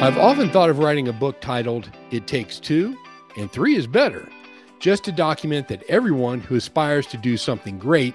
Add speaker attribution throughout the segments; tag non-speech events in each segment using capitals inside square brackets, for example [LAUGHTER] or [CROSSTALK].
Speaker 1: I've often thought of writing a book titled It Takes Two and Three is Better, just to document that everyone who aspires to do something great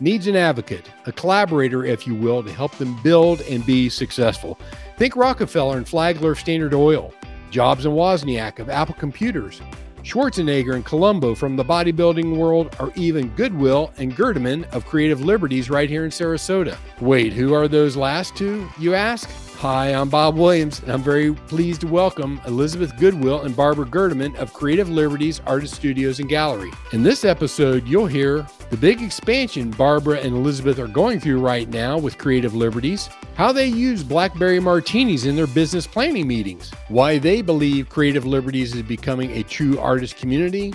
Speaker 1: needs an advocate, a collaborator, if you will, to help them build and be successful. Think Rockefeller and Flagler of Standard Oil, Jobs and Wozniak of Apple Computers, Schwarzenegger and Columbo from the bodybuilding world, or even Goodwill and Gerdeman of Creative Liberties right here in Sarasota. Wait, who are those last two, you ask? Hi, I'm Bob Williams, and I'm very pleased to welcome Elizabeth Goodwill and Barbara Gerdeman of Creative Liberties Artist Studios and Gallery. In this episode, you'll hear the big expansion Barbara and Elizabeth are going through right now with Creative Liberties, how they use blackberry martinis in their business planning meetings, why they believe Creative Liberties is becoming a true artist community,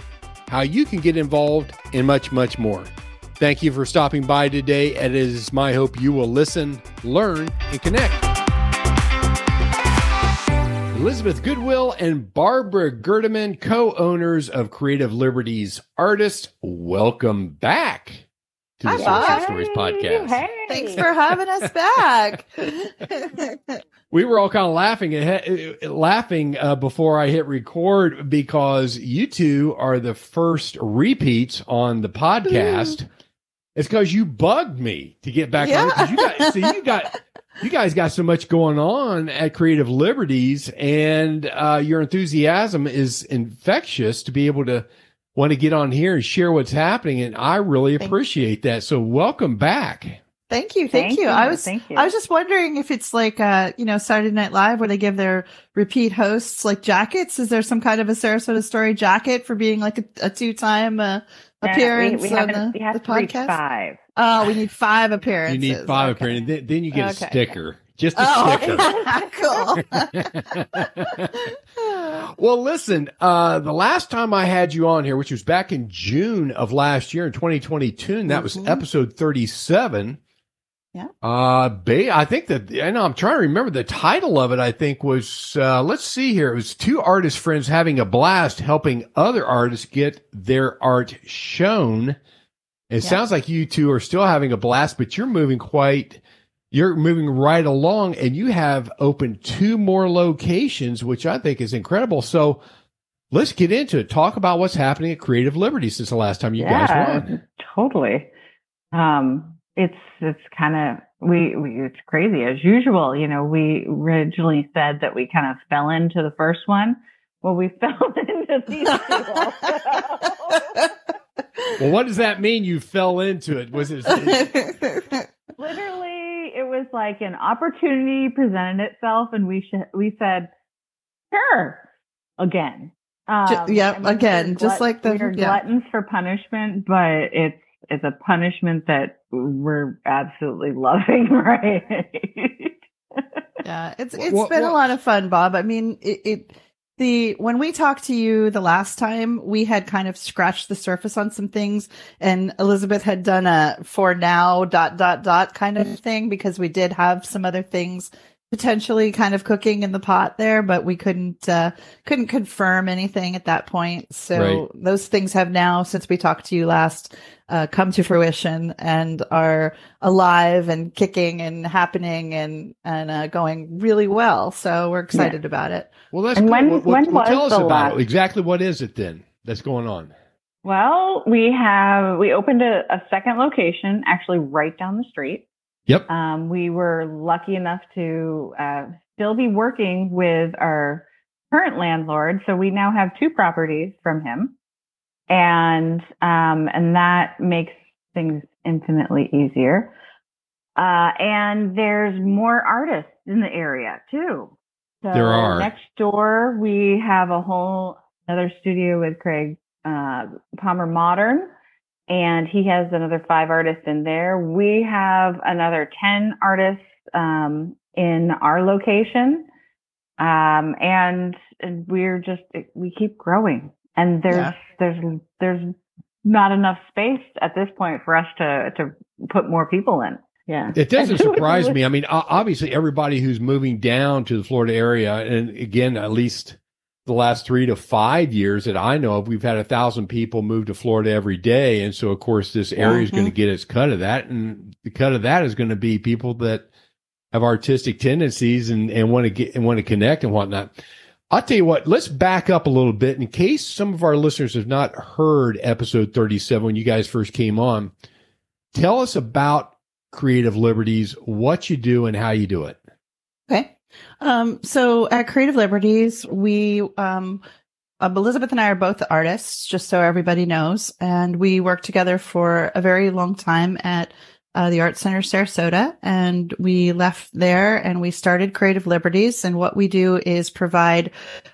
Speaker 1: how you can get involved, and much, much more. Thank you for stopping by today. And it is my hope you will listen, learn, and connect. Elizabeth Goodwill and Barbara Gerdeman, co owners of Creative Liberties Artists, welcome back to the Hi, Stories podcast.
Speaker 2: Hey. Thanks for having us back. [LAUGHS]
Speaker 1: we were all kind of laughing ahead, laughing uh, before I hit record because you two are the first repeats on the podcast. It's because you bugged me to get back yeah. on. You got, so you got [LAUGHS] you guys got so much going on at Creative Liberties, and uh, your enthusiasm is infectious to be able to want to get on here and share what's happening. And I really thank appreciate you. that. So welcome back.
Speaker 2: Thank you, thank, thank you. you. I was, I was just wondering if it's like, uh, you know, Saturday Night Live where they give their repeat hosts like jackets. Is there some kind of a Sarasota story jacket for being like a, a two-time uh, appearance
Speaker 3: we, we
Speaker 2: on the,
Speaker 3: we have
Speaker 2: the
Speaker 3: podcast? five.
Speaker 2: Oh, we need [LAUGHS] five appearances.
Speaker 1: You need five okay. appearances. Then, then, you get okay. a sticker. Just a oh, [LAUGHS] sticker. cool. [LAUGHS] well, listen, uh, the last time I had you on here, which was back in June of last year in 2022, and that mm-hmm. was episode 37.
Speaker 2: Yeah.
Speaker 1: Uh, ba- I think that, I know I'm trying to remember the title of it, I think was, uh, let's see here. It was two artist friends having a blast helping other artists get their art shown. It yeah. sounds like you two are still having a blast, but you're moving quite, you're moving right along and you have opened two more locations, which I think is incredible. So let's get into it. Talk about what's happening at Creative Liberty since the last time you yeah, guys won.
Speaker 3: Totally. Um, it's, it's kind of, we, we, it's crazy as usual. You know, we originally said that we kind of fell into the first one. Well, we [LAUGHS] fell into these two also [LAUGHS]
Speaker 1: well, what does that mean? You fell into it? Was it? [LAUGHS]
Speaker 3: Literally, it was like an opportunity presented itself, and we sh- we said, "Sure," again.
Speaker 2: Um, yeah, I mean, again, just like the
Speaker 3: we're yeah. gluttons for punishment, but it's it's a punishment that we're absolutely loving, [LAUGHS] right?
Speaker 2: yeah, it's it's been a lot of fun, Bob. I mean, it, it the when we talked to you the last time we had kind of scratched the surface on some things and elizabeth had done a for now dot dot dot kind of mm. thing because we did have some other things potentially kind of cooking in the pot there, but we couldn't uh, couldn't confirm anything at that point. So right. those things have now, since we talked to you last, uh, come to fruition and are alive and kicking and happening and and uh, going really well. So we're excited yeah. about it.
Speaker 1: Well, that's and when, what, when well, tell us about last... it. Exactly what is it then that's going on?
Speaker 3: Well, we have we opened a, a second location actually right down the street.
Speaker 1: Yep.
Speaker 3: Um, we were lucky enough to uh, still be working with our current landlord, so we now have two properties from him, and um, and that makes things infinitely easier. Uh, and there's more artists in the area too.
Speaker 1: So there are.
Speaker 3: Next door, we have a whole another studio with Craig uh, Palmer Modern and he has another five artists in there. We have another 10 artists um, in our location. Um, and, and we're just, we keep growing and there's, yeah. there's, there's not enough space at this point for us to, to put more people in. Yeah.
Speaker 1: It doesn't [LAUGHS] surprise me. I mean, obviously everybody who's moving down to the Florida area, and again, at least the last three to five years that I know of, we've had a thousand people move to Florida every day. And so, of course, this area is mm-hmm. going to get its cut of that. And the cut of that is going to be people that have artistic tendencies and, and want to get and want to connect and whatnot. I'll tell you what, let's back up a little bit in case some of our listeners have not heard episode 37 when you guys first came on. Tell us about Creative Liberties, what you do and how you do it.
Speaker 2: Um, so at Creative Liberties, we, um, uh, Elizabeth and I are both artists, just so everybody knows. And we worked together for a very long time at uh, the Art Center Sarasota. And we left there and we started Creative Liberties. And what we do is provide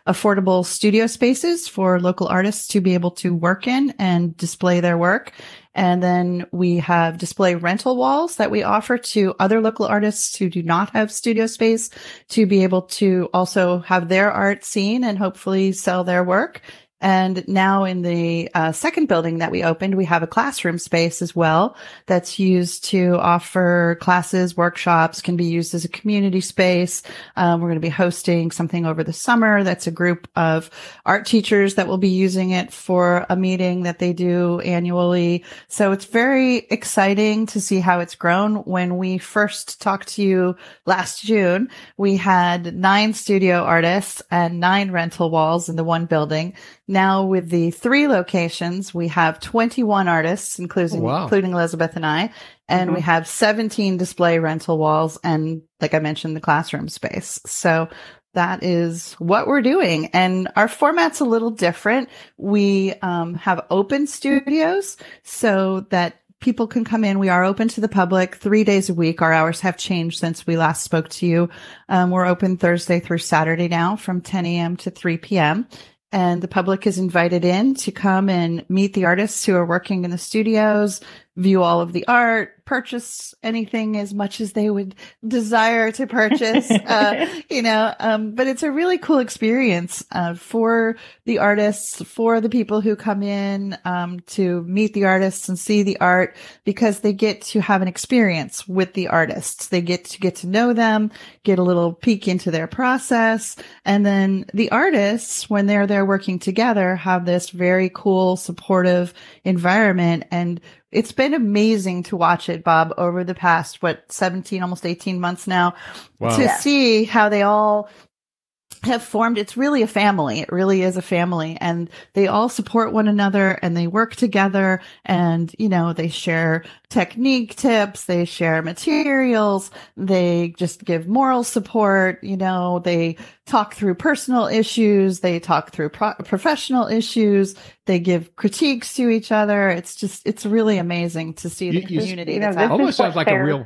Speaker 2: affordable studio spaces for local artists to be able to work in and display their work. And then we have display rental walls that we offer to other local artists who do not have studio space to be able to also have their art seen and hopefully sell their work. And now in the uh, second building that we opened, we have a classroom space as well that's used to offer classes, workshops, can be used as a community space. Um, we're going to be hosting something over the summer. That's a group of art teachers that will be using it for a meeting that they do annually. So it's very exciting to see how it's grown. When we first talked to you last June, we had nine studio artists and nine rental walls in the one building. Now with the three locations, we have 21 artists, including, oh, wow. including Elizabeth and I, and mm-hmm. we have 17 display rental walls and, like I mentioned, the classroom space. So that is what we're doing. And our format's a little different. We um, have open studios so that people can come in. We are open to the public three days a week. Our hours have changed since we last spoke to you. Um, we're open Thursday through Saturday now from 10 a.m. to 3 p.m and the public is invited in to come and meet the artists who are working in the studios, view all of the art, purchase anything as much as they would desire to purchase, [LAUGHS] uh, you know, um, but it's a really cool experience, uh, for the artists, for the people who come in, um, to meet the artists and see the art because they get to have an experience with the artists. They get to get to know them, get a little peek into their process. And then the artists, when they're there working together, have this very cool, supportive environment and it's been amazing to watch it, Bob, over the past, what, 17, almost 18 months now wow. to yeah. see how they all have formed it's really a family. It really is a family. And they all support one another and they work together and you know they share technique tips they share materials they just give moral support you know they talk through personal issues they talk through pro- professional issues they give critiques to each other. It's just it's really amazing to see the you, community
Speaker 3: you know, this almost sounds like a real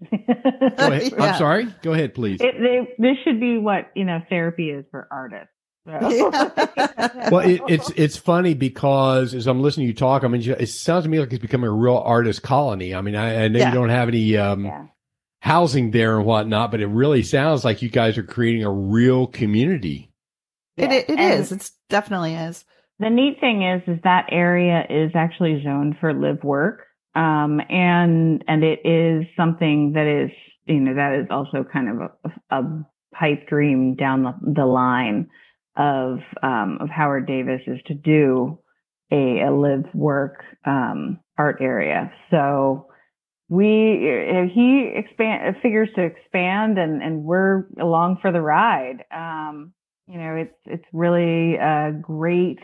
Speaker 3: [LAUGHS]
Speaker 1: yeah. I'm sorry. Go ahead, please.
Speaker 3: It, they, this should be what you know therapy is for artists. [LAUGHS]
Speaker 1: well, it, it's it's funny because as I'm listening to you talk, I mean, it sounds to me like it's becoming a real artist colony. I mean, I, I know yeah. you don't have any um, yeah. housing there and whatnot, but it really sounds like you guys are creating a real community.
Speaker 2: It it, it is. It definitely is.
Speaker 3: The neat thing is, is that area is actually zoned for live work. Um, and, and it is something that is you know, that is also kind of a, a pipe dream down the, the line of um, of Howard Davis is to do a, a live work um, art area. So we uh, he expand figures to expand and and we're along for the ride. Um, you know, it's it's really a great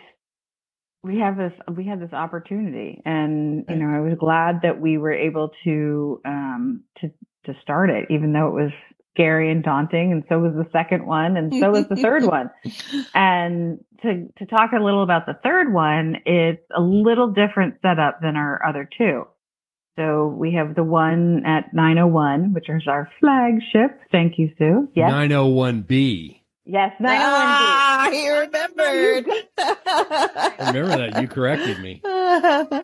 Speaker 3: we have this we had this opportunity and you know i was glad that we were able to um to to start it even though it was scary and daunting and so was the second one and so was the third one. [LAUGHS] And to to talk a little about the third one it's a little different setup than our other two. So we have the one at 901 which is our flagship. Thank you sue.
Speaker 1: Yes? 901b
Speaker 3: Yes, 901B. Ah,
Speaker 2: he remembered. [LAUGHS]
Speaker 1: I remember that. You corrected me. [LAUGHS]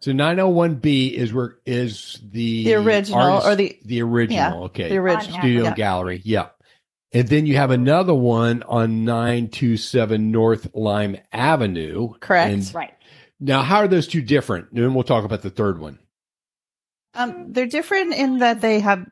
Speaker 1: So 901B is where is the
Speaker 2: the original artist, or the
Speaker 1: the original. Yeah, okay.
Speaker 2: The original
Speaker 1: studio yeah. gallery. Yeah. And then you have another one on 927 North Lime Avenue.
Speaker 2: Correct.
Speaker 3: And right.
Speaker 1: Now, how are those two different? And then we'll talk about the third one.
Speaker 2: Um, they're different in that they have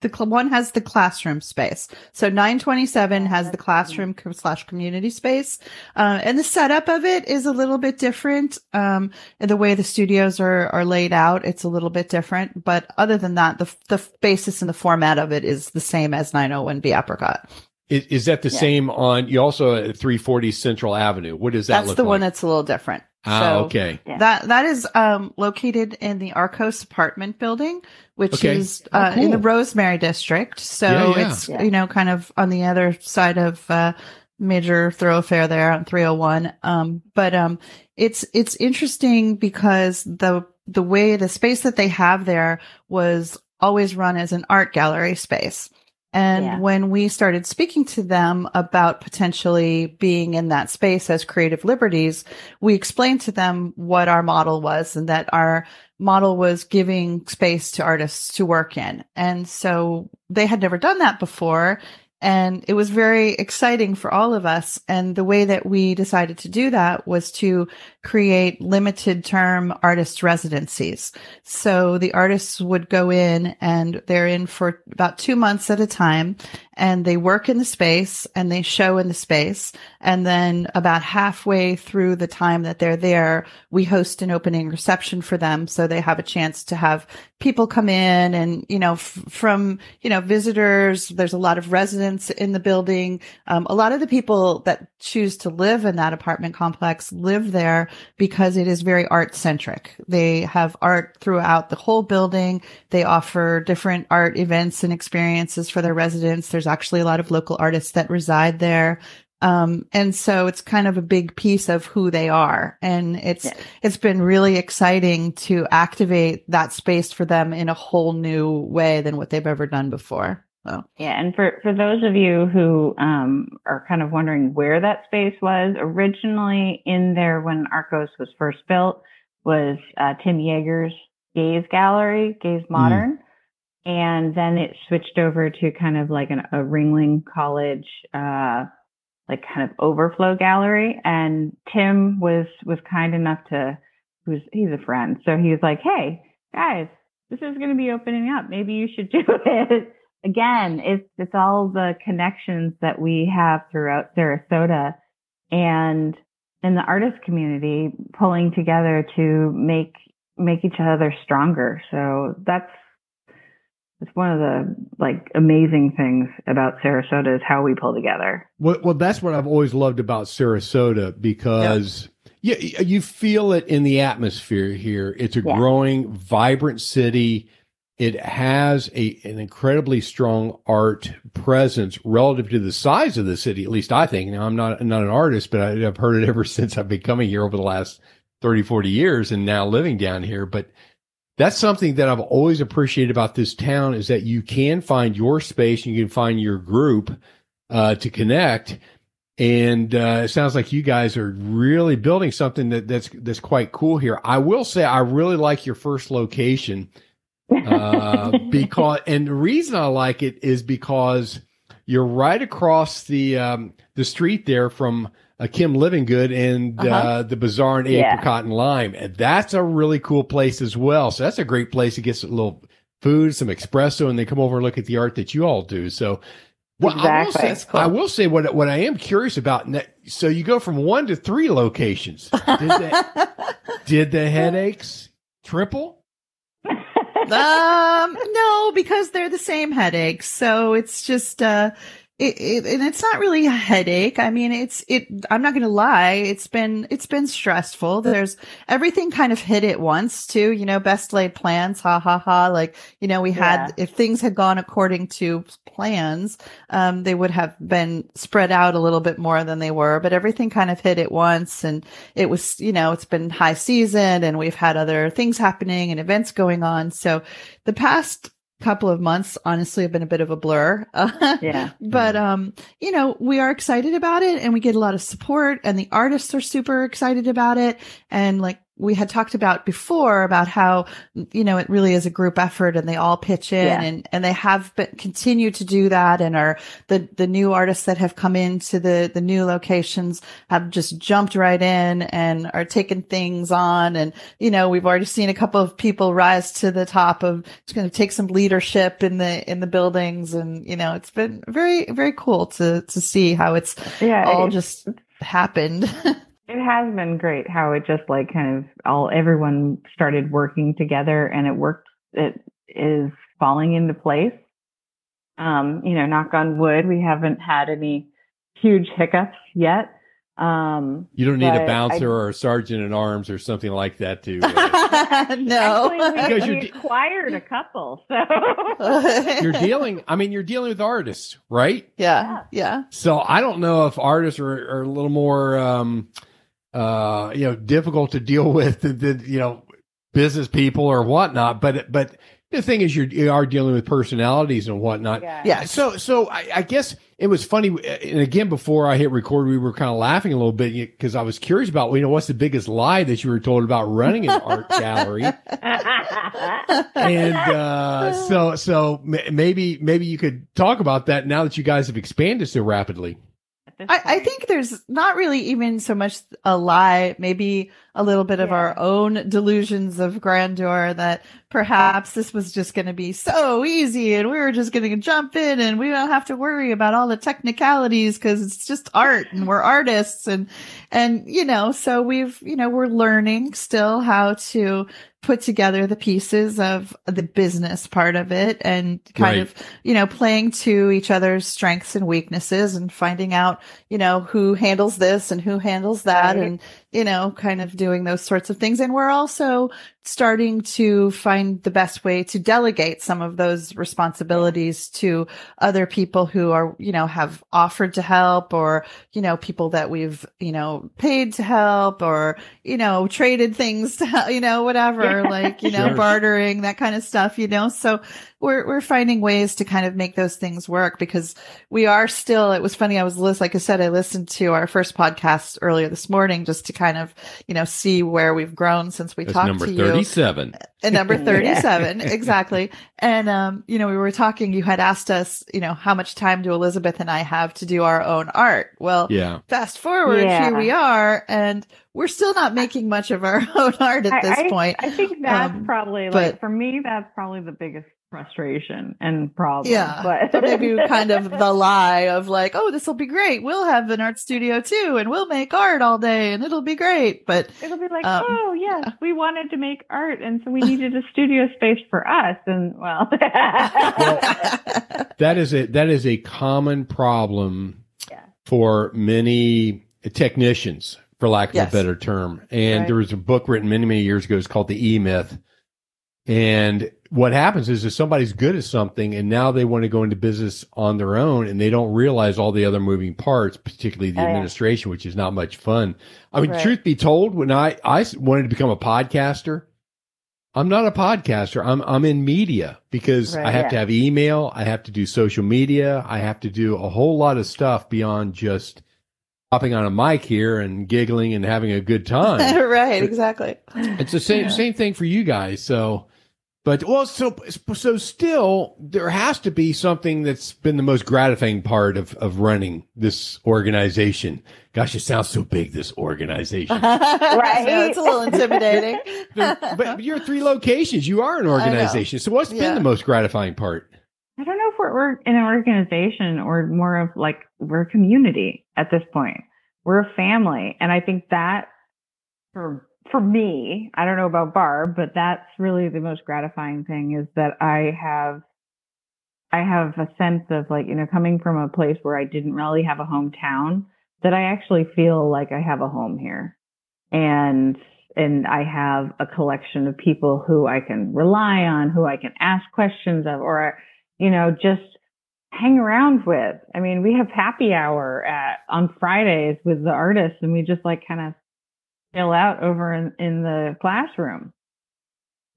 Speaker 2: the cl- one has the classroom space. So 927 has the classroom slash community space. Uh, and the setup of it is a little bit different. Um, the way the studios are, are laid out, it's a little bit different. But other than that, the, the basis and the format of it is the same as 901B Apricot.
Speaker 1: Is, is that the yeah. same on, you also at 340 Central Avenue? What does that
Speaker 2: That's the
Speaker 1: like?
Speaker 2: one that's a little different.
Speaker 1: Ah, so okay.
Speaker 2: That that is um, located in the Arcos apartment building, which okay. is oh, uh, oh, cool. in the Rosemary district. So yeah, yeah. it's you know kind of on the other side of uh, major thoroughfare there on 301. Um, but um, it's it's interesting because the the way the space that they have there was always run as an art gallery space. And yeah. when we started speaking to them about potentially being in that space as creative liberties, we explained to them what our model was and that our model was giving space to artists to work in. And so they had never done that before. And it was very exciting for all of us. And the way that we decided to do that was to create limited term artist residencies. So the artists would go in and they're in for about two months at a time and they work in the space and they show in the space. And then about halfway through the time that they're there, we host an opening reception for them. So they have a chance to have people come in and, you know, f- from, you know, visitors. There's a lot of residents in the building. Um, a lot of the people that choose to live in that apartment complex live there because it is very art centric. They have art throughout the whole building. They offer different art events and experiences for their residents. There's actually a lot of local artists that reside there. Um, and so it's kind of a big piece of who they are. And it's, yeah. it's been really exciting to activate that space for them in a whole new way than what they've ever done before. So.
Speaker 3: Yeah, and for for those of you who um, are kind of wondering where that space was, originally in there when Arcos was first built was uh, Tim Yeager's Gaze Gallery, Gaze hmm. Modern, mm. And then it switched over to kind of like an, a Ringling College, uh, like kind of overflow gallery. And Tim was was kind enough to, was he's a friend, so he was like, "Hey guys, this is going to be opening up. Maybe you should [LAUGHS] do it." again, it's it's all the connections that we have throughout Sarasota and in the artist community pulling together to make make each other stronger. So that's it's one of the like amazing things about Sarasota is how we pull together.
Speaker 1: Well, well that's what I've always loved about Sarasota because yeah, yeah you feel it in the atmosphere here. It's a yeah. growing, vibrant city it has a, an incredibly strong art presence relative to the size of the city. At least I think. Now, I'm not not an artist, but I, have heard it ever [LAUGHS] since I've been coming here over the last 30, 40 years, and now living down here. But that's something that I've always appreciated about this town is that you can find your space, and you can find your group uh, to connect. And uh, it sounds like you guys are really building something that, that's that's quite cool here. I will say I really like your first location uh, [LAUGHS] because and the reason I like it is because you're right across the um, the street there from uh, Kim Livingood and uh-huh. uh, the Bazaar and yeah. Apricot and Lime. And that's a really cool place as well. So that's a great place to get a little food, some espresso, and they come over and look at the art that you all do. So, well, exactly. I will say, cool. I will say what what I am curious about. So you go from one to three locations. [LAUGHS] Did the, did the headaches triple?
Speaker 2: um, no, because they're the same headaches. So it's just uh it, it, and it's not really a headache. I mean, it's it. I'm not going to lie. It's been it's been stressful. There's everything kind of hit at once too. You know, best laid plans. Ha ha ha. Like you know, we had yeah. if things had gone according to plans, um, they would have been spread out a little bit more than they were. But everything kind of hit at once, and it was you know it's been high season, and we've had other things happening and events going on. So the past couple of months honestly have been a bit of a blur. [LAUGHS]
Speaker 3: yeah.
Speaker 2: But mm-hmm. um, you know, we are excited about it and we get a lot of support and the artists are super excited about it and like we had talked about before about how you know it really is a group effort and they all pitch in yeah. and and they have been continue to do that and are the the new artists that have come into the the new locations have just jumped right in and are taking things on and you know we've already seen a couple of people rise to the top of it's going to take some leadership in the in the buildings and you know it's been very very cool to to see how it's yeah, all just happened [LAUGHS]
Speaker 3: It has been great how it just like kind of all everyone started working together and it worked. It is falling into place. Um, you know, knock on wood, we haven't had any huge hiccups yet. Um,
Speaker 1: you don't need a bouncer I, or a sergeant at arms or something like that to.
Speaker 2: Uh, [LAUGHS] no,
Speaker 3: Actually, we, we acquired a couple, so [LAUGHS]
Speaker 1: you're dealing. I mean, you're dealing with artists, right?
Speaker 2: Yeah, yeah.
Speaker 1: So I don't know if artists are, are a little more um, uh, you know, difficult to deal [LAUGHS] with the, the, you know, business people or whatnot. But, but the thing is, you're, you are dealing with personalities and whatnot.
Speaker 2: Yeah. yeah.
Speaker 1: So, so I, I, guess it was funny. And again, before I hit record, we were kind of laughing a little bit because I was curious about, you know, what's the biggest lie that you were told about running an art [LAUGHS] gallery? [LAUGHS] and, uh, so, so maybe, maybe you could talk about that now that you guys have expanded so rapidly.
Speaker 2: I, I, think there's not really even so much a lie, maybe a little bit of our own delusions of grandeur that perhaps this was just going to be so easy and we were just going to jump in and we don't have to worry about all the technicalities because it's just art and we're artists and, and, you know, so we've, you know, we're learning still how to put together the pieces of the business part of it and kind right. of, you know, playing to each other's strengths and weaknesses and finding out, you know, who handles this and who handles that right. and, you know, kind of doing those sorts of things. And we're also starting to find the best way to delegate some of those responsibilities to other people who are, you know, have offered to help or, you know, people that we've, you know, paid to help or, you know, traded things to, you know, whatever, [LAUGHS] like, you know, sure. bartering, that kind of stuff, you know. So we're we're finding ways to kind of make those things work because we are still it was funny I was list like I said I listened to our first podcast earlier this morning just to kind of you know see where we've grown since we
Speaker 1: That's
Speaker 2: talked to you.
Speaker 1: number
Speaker 2: to
Speaker 1: 37.
Speaker 2: and number [LAUGHS] 37 exactly and um you know we were talking you had asked us you know how much time do Elizabeth and I have to do our own art well
Speaker 1: yeah
Speaker 2: fast forward yeah. here we are and we're still not making much of our [LAUGHS] own art at this
Speaker 3: I,
Speaker 2: point.
Speaker 3: I think that's um, probably like but, for me, that's probably the biggest frustration and problem.
Speaker 2: Yeah. But so maybe [LAUGHS] kind of the lie of like, oh, this will be great. We'll have an art studio too, and we'll make art all day and it'll be great. But
Speaker 3: it'll be like, um, oh, yes, yeah. we wanted to make art. And so we [LAUGHS] needed a studio space for us. And well, well [LAUGHS]
Speaker 1: that is a, that is a common problem yeah. for many technicians for lack of yes. a better term. And right. there was a book written many, many years ago. It's called The E Myth. And what happens is if somebody's good at something and now they want to go into business on their own and they don't realize all the other moving parts, particularly the oh, administration, yeah. which is not much fun. I mean, right. truth be told, when I, I wanted to become a podcaster, I'm not a podcaster. I'm, I'm in media because right, I have yeah. to have email. I have to do social media. I have to do a whole lot of stuff beyond just hopping on a mic here and giggling and having a good [LAUGHS] time.
Speaker 2: right. Exactly.
Speaker 1: It's the same, yeah. same thing for you guys. So, But well, so so still, there has to be something that's been the most gratifying part of of running this organization. Gosh, it sounds so big. This organization, [LAUGHS]
Speaker 2: right? Yeah, it's a little intimidating. [LAUGHS]
Speaker 1: but you're three locations. You are an organization. So what's yeah. been the most gratifying part?
Speaker 3: I don't know if we're, we're in an organization or more of like we're a community at this point. We're a family, and I think that for for me, I don't know about Barb, but that's really the most gratifying thing is that I have, I have a sense of like, you know, coming from a place where I didn't really have a hometown, that I actually feel like I have a home here. And, and I have a collection of people who I can rely on, who I can ask questions of, or, you know, just hang around with. I mean, we have happy hour at, on Fridays with the artists and we just like kind of chill out over in, in the classroom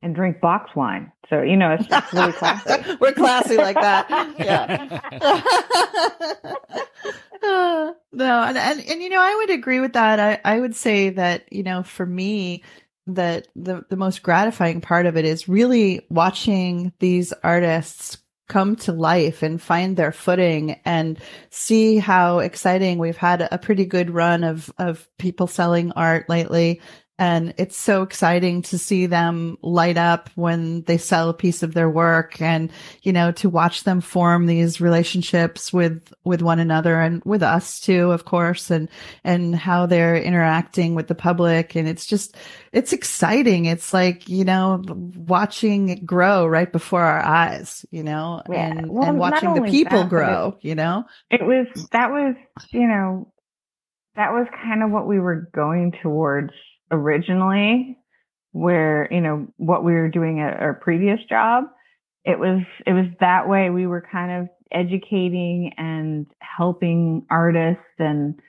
Speaker 3: and drink box wine. So, you know, it's, it's really classy. [LAUGHS]
Speaker 2: We're classy like that. Yeah. uh, [LAUGHS] no, and, and, and, you know, I would agree with that. I, I would say that, you know, for me, that the, the most gratifying part of it is really watching these artists come to life and find their footing and see how exciting. We've had a pretty good run of of people selling art lately and it's so exciting to see them light up when they sell a piece of their work and you know to watch them form these relationships with with one another and with us too of course and and how they're interacting with the public. And it's just it's exciting. It's like you know watching it grow right before our eyes you know yeah. and well, and watching the people that, grow it, you know?
Speaker 3: it was that was you know that was kind of what we were going towards originally where you know what we were doing at our previous job it was it was that way we were kind of educating and helping artists and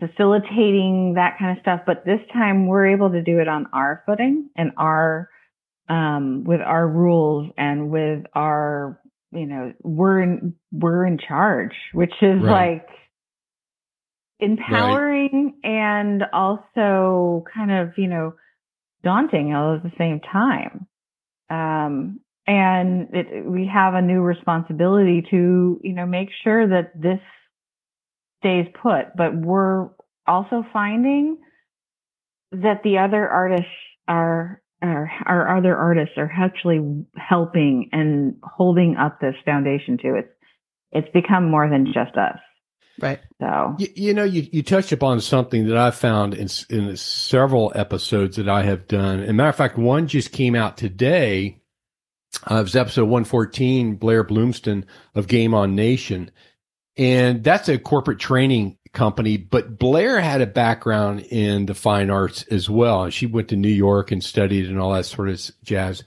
Speaker 3: facilitating that kind of stuff but this time we're able to do it on our footing and our um with our rules and with our you know we're in we're in charge which is right. like empowering right. and also kind of, you know, daunting all at the same time. Um, and it, we have a new responsibility to, you know, make sure that this stays put, but we're also finding that the other artists are, are our other artists are actually helping and holding up this foundation too. It's, it's become more than just us.
Speaker 2: Right.
Speaker 3: So
Speaker 1: you, you, know, you, you touched upon something that I found in in several episodes that I have done. And matter of fact, one just came out today. Uh, it was episode 114, Blair Bloomston of Game On Nation. And that's a corporate training company, but Blair had a background in the fine arts as well. and She went to New York and studied and all that sort of jazz.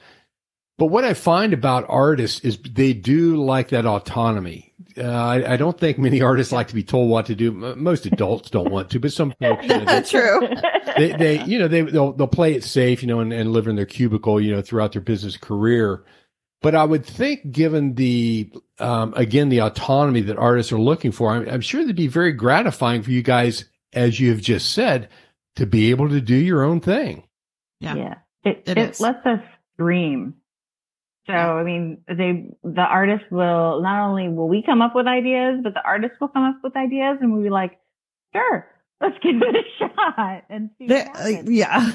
Speaker 1: But what I find about artists is they do like that autonomy. Uh, I, I, don't think many artists like to be told what to do. Most adults don't want to, but some [LAUGHS] folks.
Speaker 2: You know, they, True.
Speaker 1: They, they, you know, they they'll, they'll play it safe, you know, and, and live in their cubicle, you know, throughout their business career. But I would think, given the um, again the autonomy that artists are looking for, I'm, I'm sure it'd be very gratifying for you guys, as you have just said, to be able to do your own thing.
Speaker 3: Yeah, yeah. It, it, it lets us dream so, I mean, they, the artist will not only will we come up with ideas, but the artist will come up with ideas and we'll be like, sure, let's give it a [LAUGHS] shot and see. There, uh,
Speaker 2: yeah,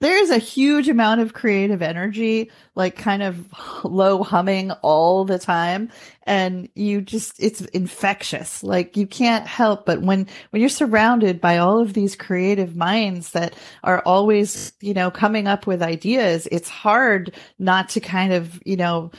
Speaker 2: there is a huge amount of creative energy, like kind of low humming all the time, and you just it's infectious. Like you can't help but when when you're surrounded by all of these creative minds that are always you know coming up with ideas, it's hard not to kind of you know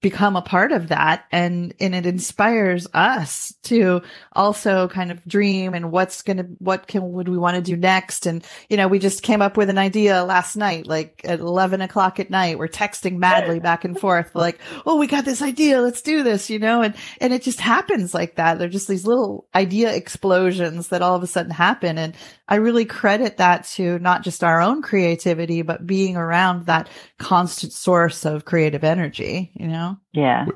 Speaker 2: become a part of that. And and it inspires us to also kind of dream and what's gonna what can would we want to do next? And you know we just came up with an idea last night like at 11 o'clock at night we're texting madly [LAUGHS] back and forth like oh we got this idea let's do this you know and and it just happens like that they're just these little idea explosions that all of a sudden happen and I really credit that to not just our own creativity, but being around that constant source of creative energy, you know?
Speaker 3: Yeah.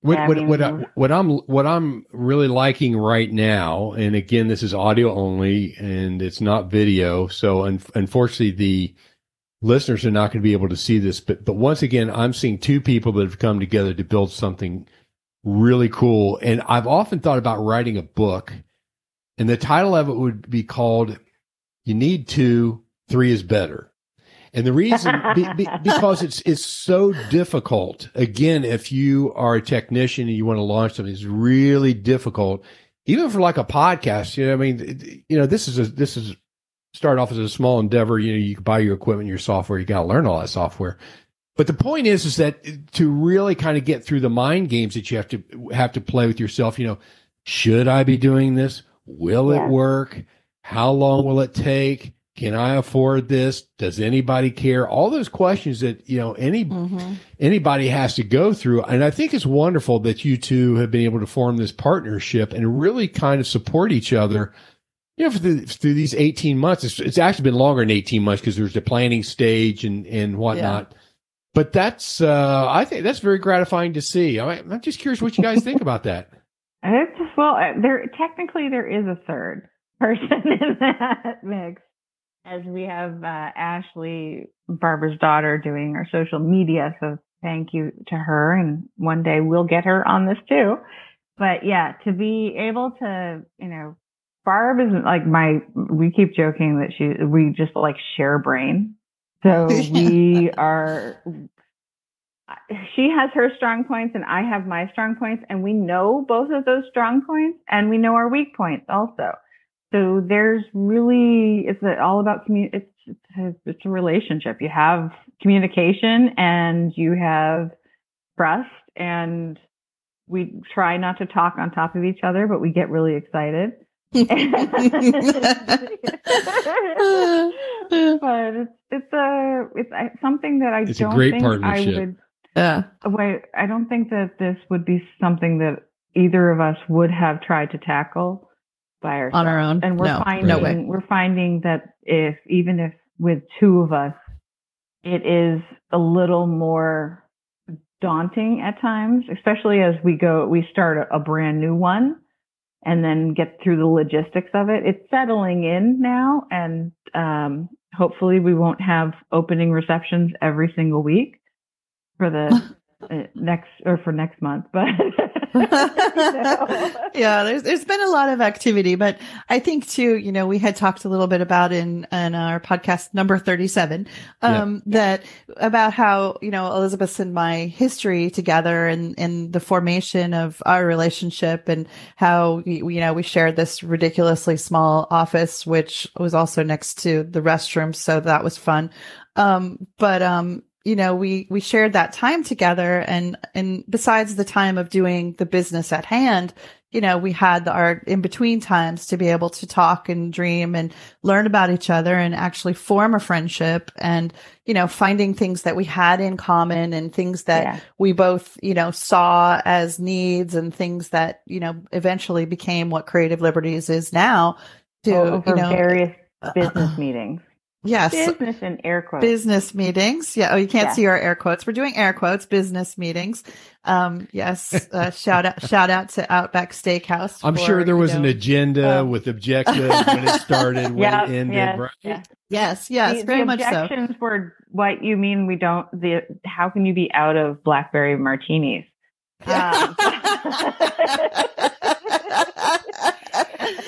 Speaker 1: What, yeah, what, I mean, what, I, what I'm what I'm really liking right now, and again, this is audio only, and it's not video. So, un- unfortunately, the listeners are not going to be able to see this, but but once again, I'm seeing two people that have come together to build something really cool. And I've often thought about writing a book, and the title of it would be called "You Need Two, Three is Better." And the reason be, be, [LAUGHS] because it's it's so difficult. Again, if you are a technician and you want to launch something, it's really difficult. Even for like a podcast, you know, I mean, you know, this is a this is start off as a small endeavor. You know, you can buy your equipment, your software. You got to learn all that software. But the point is, is that to really kind of get through the mind games that you have to have to play with yourself. You know, should I be doing this? Will yeah. it work? How long will it take? Can I afford this? Does anybody care? All those questions that you know any mm-hmm. anybody has to go through. And I think it's wonderful that you two have been able to form this partnership and really kind of support each other you know, through, through these 18 months, it's, it's, actually been longer than 18 months because there's the planning stage and, and whatnot. Yeah. But that's, uh, I think that's very gratifying to see. I, am just curious what you guys think about that. [LAUGHS]
Speaker 3: It's well, uh, there, technically there is a third [LAUGHS] person in that mix as we have, uh, Ashley, Barbara's daughter doing our social media. So thank you to her. And one day we'll get her on this too. But yeah, to be able to, you know, Barb isn't like my, we keep joking that she, we just like share brain. So [LAUGHS] we are, she has her strong points and I have my strong points and we know both of those strong points and we know our weak points also. So there's really, it's all about commu- it's, it's, it's a relationship. You have communication and you have trust and we try not to talk on top of each other, but we get really excited but it's it's a it's something that I
Speaker 1: it's
Speaker 3: don't
Speaker 1: a great
Speaker 3: think
Speaker 1: partnership.
Speaker 3: I would. Yeah. Wait, I don't think that this would be something that either of us would have tried to tackle by ourselves
Speaker 2: on our own.
Speaker 3: And we're
Speaker 2: no,
Speaker 3: finding
Speaker 2: no
Speaker 3: we're finding that if even if with two of us, it is a little more daunting at times, especially as we go we start a, a brand new one and then get through the logistics of it. It's settling in now, and um, hopefully, we won't have opening receptions every single week for the [LAUGHS] next or for next month, but [LAUGHS] [LAUGHS]
Speaker 2: yeah, there's there's been a lot of activity, but I think too, you know, we had talked a little bit about in in our podcast number 37 um, yeah. that about how, you know, Elizabeth and my history together and and the formation of our relationship and how you know, we shared this ridiculously small office which was also next to the restroom, so that was fun. Um, but um you know, we, we shared that time together and, and besides the time of doing the business at hand, you know, we had our in between times to be able to talk and dream and learn about each other and actually form a friendship and, you know, finding things that we had in common and things that yeah. we both, you know, saw as needs and things that, you know, eventually became what Creative Liberties is now to,
Speaker 3: Over
Speaker 2: you know,
Speaker 3: various uh, business meetings.
Speaker 2: Yes.
Speaker 3: Business and air quotes.
Speaker 2: Business meetings. Yeah. Oh, you can't yeah. see our air quotes. We're doing air quotes, business meetings. Um, yes. Uh, shout out, shout out to Outback Steakhouse.
Speaker 1: I'm for, sure there was know, an agenda um, with objectives when it started, when yeah, it [LAUGHS] ended,
Speaker 2: yes,
Speaker 1: right?
Speaker 2: Yeah. Yes. Yes.
Speaker 3: The,
Speaker 2: very
Speaker 3: the
Speaker 2: much
Speaker 3: objections
Speaker 2: so.
Speaker 3: were what you mean we don't, the, how can you be out of blackberry martinis? Um, [LAUGHS] [LAUGHS]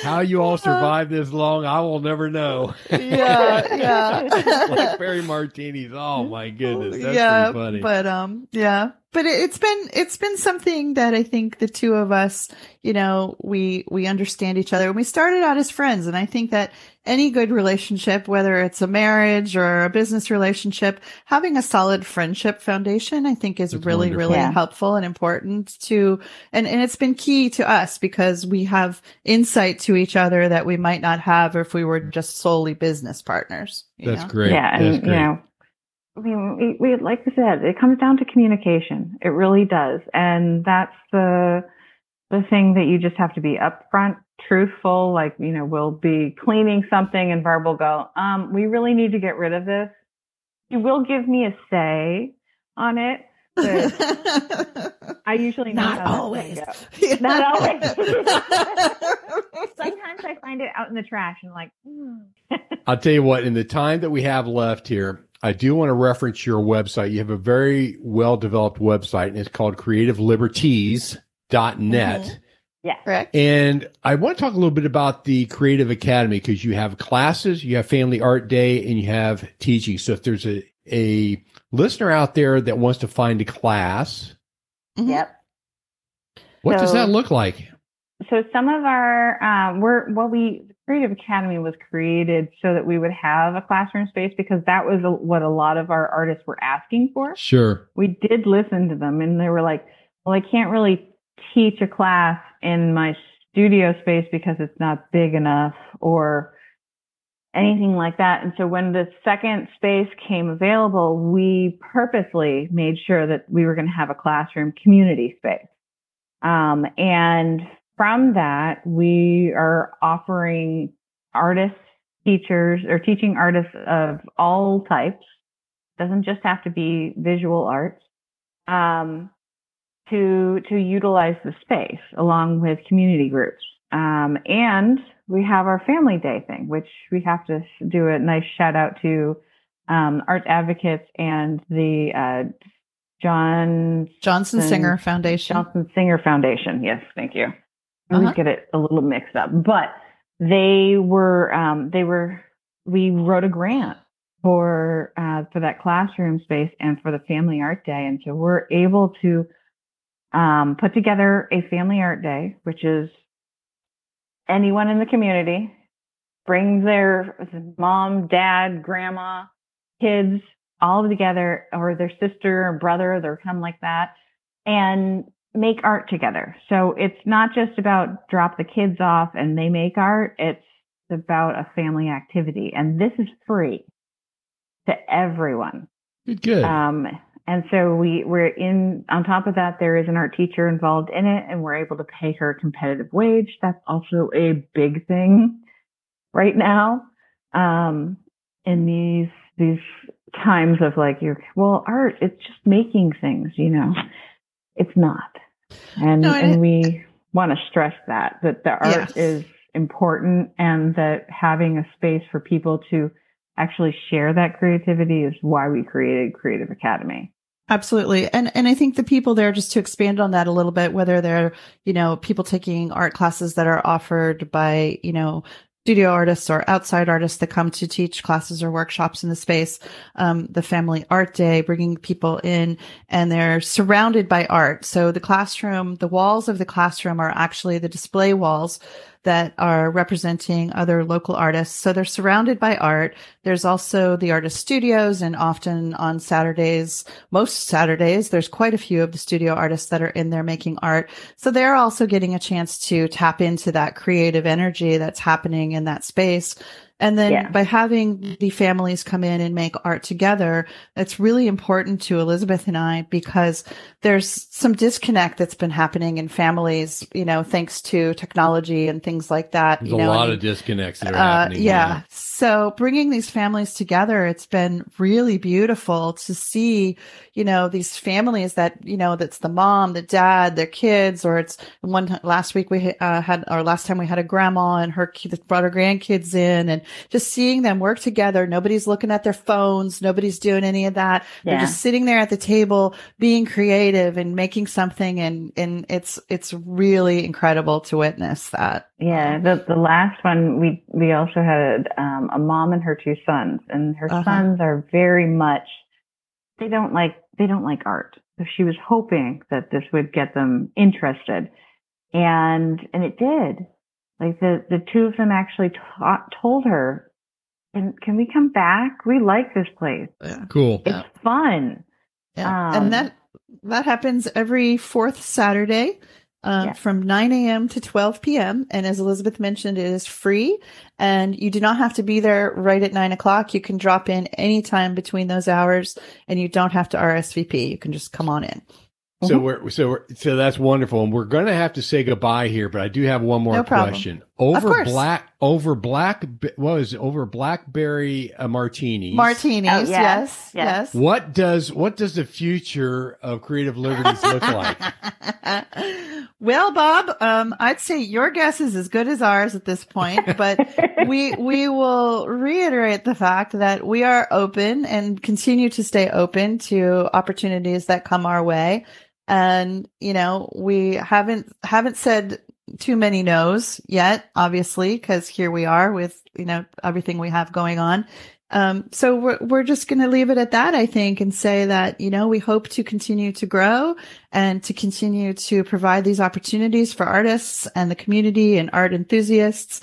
Speaker 1: How you all survived this long, I will never know.
Speaker 2: Yeah, yeah. [LAUGHS]
Speaker 1: Blackberry martinis. Oh my goodness, that's
Speaker 2: yeah,
Speaker 1: funny.
Speaker 2: But um, yeah, but it, has been it's been something that I think the two of us, you know, we we understand each other. And we started out as friends, and I think that any good relationship, whether it's a marriage or a business relationship, having a solid friendship foundation, I think is That's really, wonderful. really yeah. helpful and important to, and, and it's been key to us because we have insight to each other that we might not have if we were just solely business partners.
Speaker 1: That's
Speaker 2: know?
Speaker 1: great.
Speaker 3: Yeah.
Speaker 1: That's
Speaker 3: and, great. you know, I mean, we, we, like I said, it comes down to communication. It really does. And that's the, the thing that you just have to be upfront, truthful. Like, you know, we'll be cleaning something and Barb will go, um, we really need to get rid of this. You will give me a say on it. [LAUGHS] I usually [LAUGHS]
Speaker 2: not always.
Speaker 3: Yeah. Not always. [LAUGHS] Sometimes I find it out in the trash and like. Mm.
Speaker 1: I'll tell you what. In the time that we have left here, I do want to reference your website. You have a very well developed website, and it's called creativeliberties.net. Mm-hmm.
Speaker 3: Yeah.
Speaker 2: Correct.
Speaker 1: And I want to talk a little bit about the Creative Academy because you have classes, you have Family Art Day, and you have teaching. So if there's a, a listener out there that wants to find a class,
Speaker 3: mm-hmm. yep.
Speaker 1: What so, does that look like?
Speaker 3: So some of our um, we're well we Creative Academy was created so that we would have a classroom space because that was a, what a lot of our artists were asking for.
Speaker 1: Sure.
Speaker 3: We did listen to them and they were like, well, I can't really teach a class in my studio space because it's not big enough or anything like that. And so when the second space came available, we purposely made sure that we were going to have a classroom community space. Um, and from that, we are offering artists, teachers, or teaching artists of all types. Doesn't just have to be visual arts. Um, to to utilize the space along with community groups. Um, and we have our family day thing, which we have to do a nice shout out to um, Arts Advocates and the uh, John
Speaker 2: Johnson Singer Foundation.
Speaker 3: Johnson Singer Foundation. Yes, thank you. I always uh-huh. get it a little mixed up, but they were um, they were we wrote a grant for uh, for that classroom space and for the family art day, and so we're able to um, put together a family art day, which is anyone in the community brings their mom, dad, grandma, kids all together, or their sister or brother, they're come like that, and make art together. So it's not just about drop the kids off and they make art. It's about a family activity. And this is free to everyone.
Speaker 1: Good.
Speaker 3: Um, and so we, we're in, on top of that, there is an art teacher involved in it and we're able to pay her a competitive wage. That's also a big thing right now. Um, in these, these times of like, you're, well, art, it's just making things, you know, it's not. And, no, and we want to stress that, that the art yes. is important and that having a space for people to actually share that creativity is why we created Creative Academy.
Speaker 2: Absolutely. And and I think the people there just to expand on that a little bit whether they're, you know, people taking art classes that are offered by, you know, studio artists or outside artists that come to teach classes or workshops in the space. Um, the family art day, bringing people in and they're surrounded by art. So the classroom, the walls of the classroom are actually the display walls that are representing other local artists. So they're surrounded by art. There's also the artist studios and often on Saturdays, most Saturdays, there's quite a few of the studio artists that are in there making art. So they're also getting a chance to tap into that creative energy that's happening in that space and then yeah. by having the families come in and make art together, it's really important to Elizabeth and I because there's some disconnect that's been happening in families, you know, thanks to technology and things like that.
Speaker 1: There's
Speaker 2: you
Speaker 1: a
Speaker 2: know,
Speaker 1: lot of disconnects that are uh, happening.
Speaker 2: Yeah. yeah. So bringing these families together, it's been really beautiful to see, you know, these families that, you know, that's the mom, the dad, their kids, or it's one last week we uh, had, or last time we had a grandma and her brought her grandkids in and just seeing them work together. Nobody's looking at their phones. Nobody's doing any of that. Yeah. They're just sitting there at the table, being creative and making something. And, and it's, it's really incredible to witness that.
Speaker 3: Yeah. The, the last one, we, we also had um, a mom and her two sons and her uh-huh. sons are very much, they don't like, they don't like art. So she was hoping that this would get them interested. And, and it did. Like the, the two of them actually ta- told her, can, can we come back? We like this place.
Speaker 1: Yeah. Cool.
Speaker 3: It's
Speaker 1: yeah.
Speaker 3: fun.
Speaker 2: Yeah. Um, and that, that happens every fourth Saturday. Uh, yeah. from 9 a.m. to 12 p.m. And as Elizabeth mentioned, it is free and you do not have to be there right at nine o'clock. You can drop in anytime between those hours and you don't have to RSVP. You can just come on in.
Speaker 1: So mm-hmm. we're so we're, so that's wonderful, and we're going to have to say goodbye here. But I do have one more no question. Over black, over black, what was it? over blackberry uh, martinis?
Speaker 2: Martinis, oh, yes, yes, yes,
Speaker 1: What does what does the future of creative liberties look like? [LAUGHS]
Speaker 2: Well, Bob, um, I'd say your guess is as good as ours at this point, [LAUGHS] but we we will reiterate the fact that we are open and continue to stay open to opportunities that come our way. And you know, we haven't haven't said too many no's yet, obviously, because here we are with you know everything we have going on. Um, so we're, we're just going to leave it at that, I think, and say that, you know, we hope to continue to grow and to continue to provide these opportunities for artists and the community and art enthusiasts.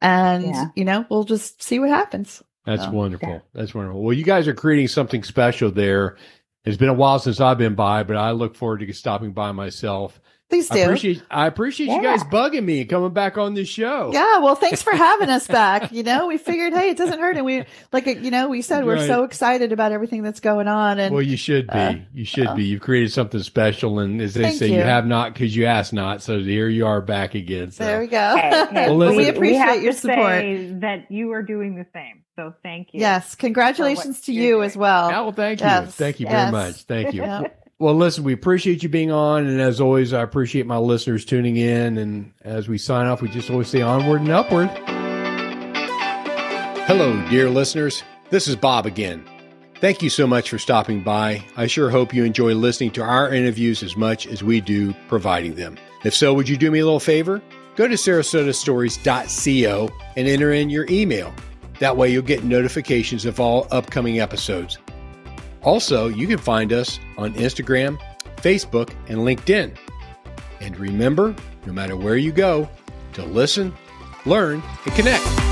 Speaker 2: And, yeah. you know, we'll just see what happens.
Speaker 1: That's so, wonderful. Yeah. That's wonderful. Well, you guys are creating something special there. It's been a while since I've been by, but I look forward to stopping by myself
Speaker 2: Please do.
Speaker 1: I appreciate, I appreciate yeah. you guys bugging me and coming back on this show.
Speaker 2: Yeah. Well, thanks for having us [LAUGHS] back. You know, we figured, hey, it doesn't hurt. And we, like, you know, we said we're so excited about everything that's going on. And
Speaker 1: well, you should be. Uh, you should uh, be. You've created something special. And as they say, you. you. have not because you asked not. So here you are back again. So.
Speaker 2: There we go. Hey, hey, [LAUGHS] well, listen, we appreciate we your support.
Speaker 3: that you are doing the same. So thank you.
Speaker 2: Yes. Congratulations to you doing. as well.
Speaker 1: Oh, well, thank you. Yes. Thank you very yes. much. Thank you. [LAUGHS] Yep. Well, listen, we appreciate you being on. And as always, I appreciate my listeners tuning in. And as we sign off, we just always say onward and upward. Hello, dear listeners. This is Bob again. Thank you so much for stopping by. I sure hope you enjoy listening to our interviews as much as we do providing them. If so, would you do me a little favor? Go to sarasotastories.co and enter in your email. That way, you'll get notifications of all upcoming episodes. Also, you can find us on Instagram, Facebook, and LinkedIn. And remember, no matter where you go, to listen, learn, and connect.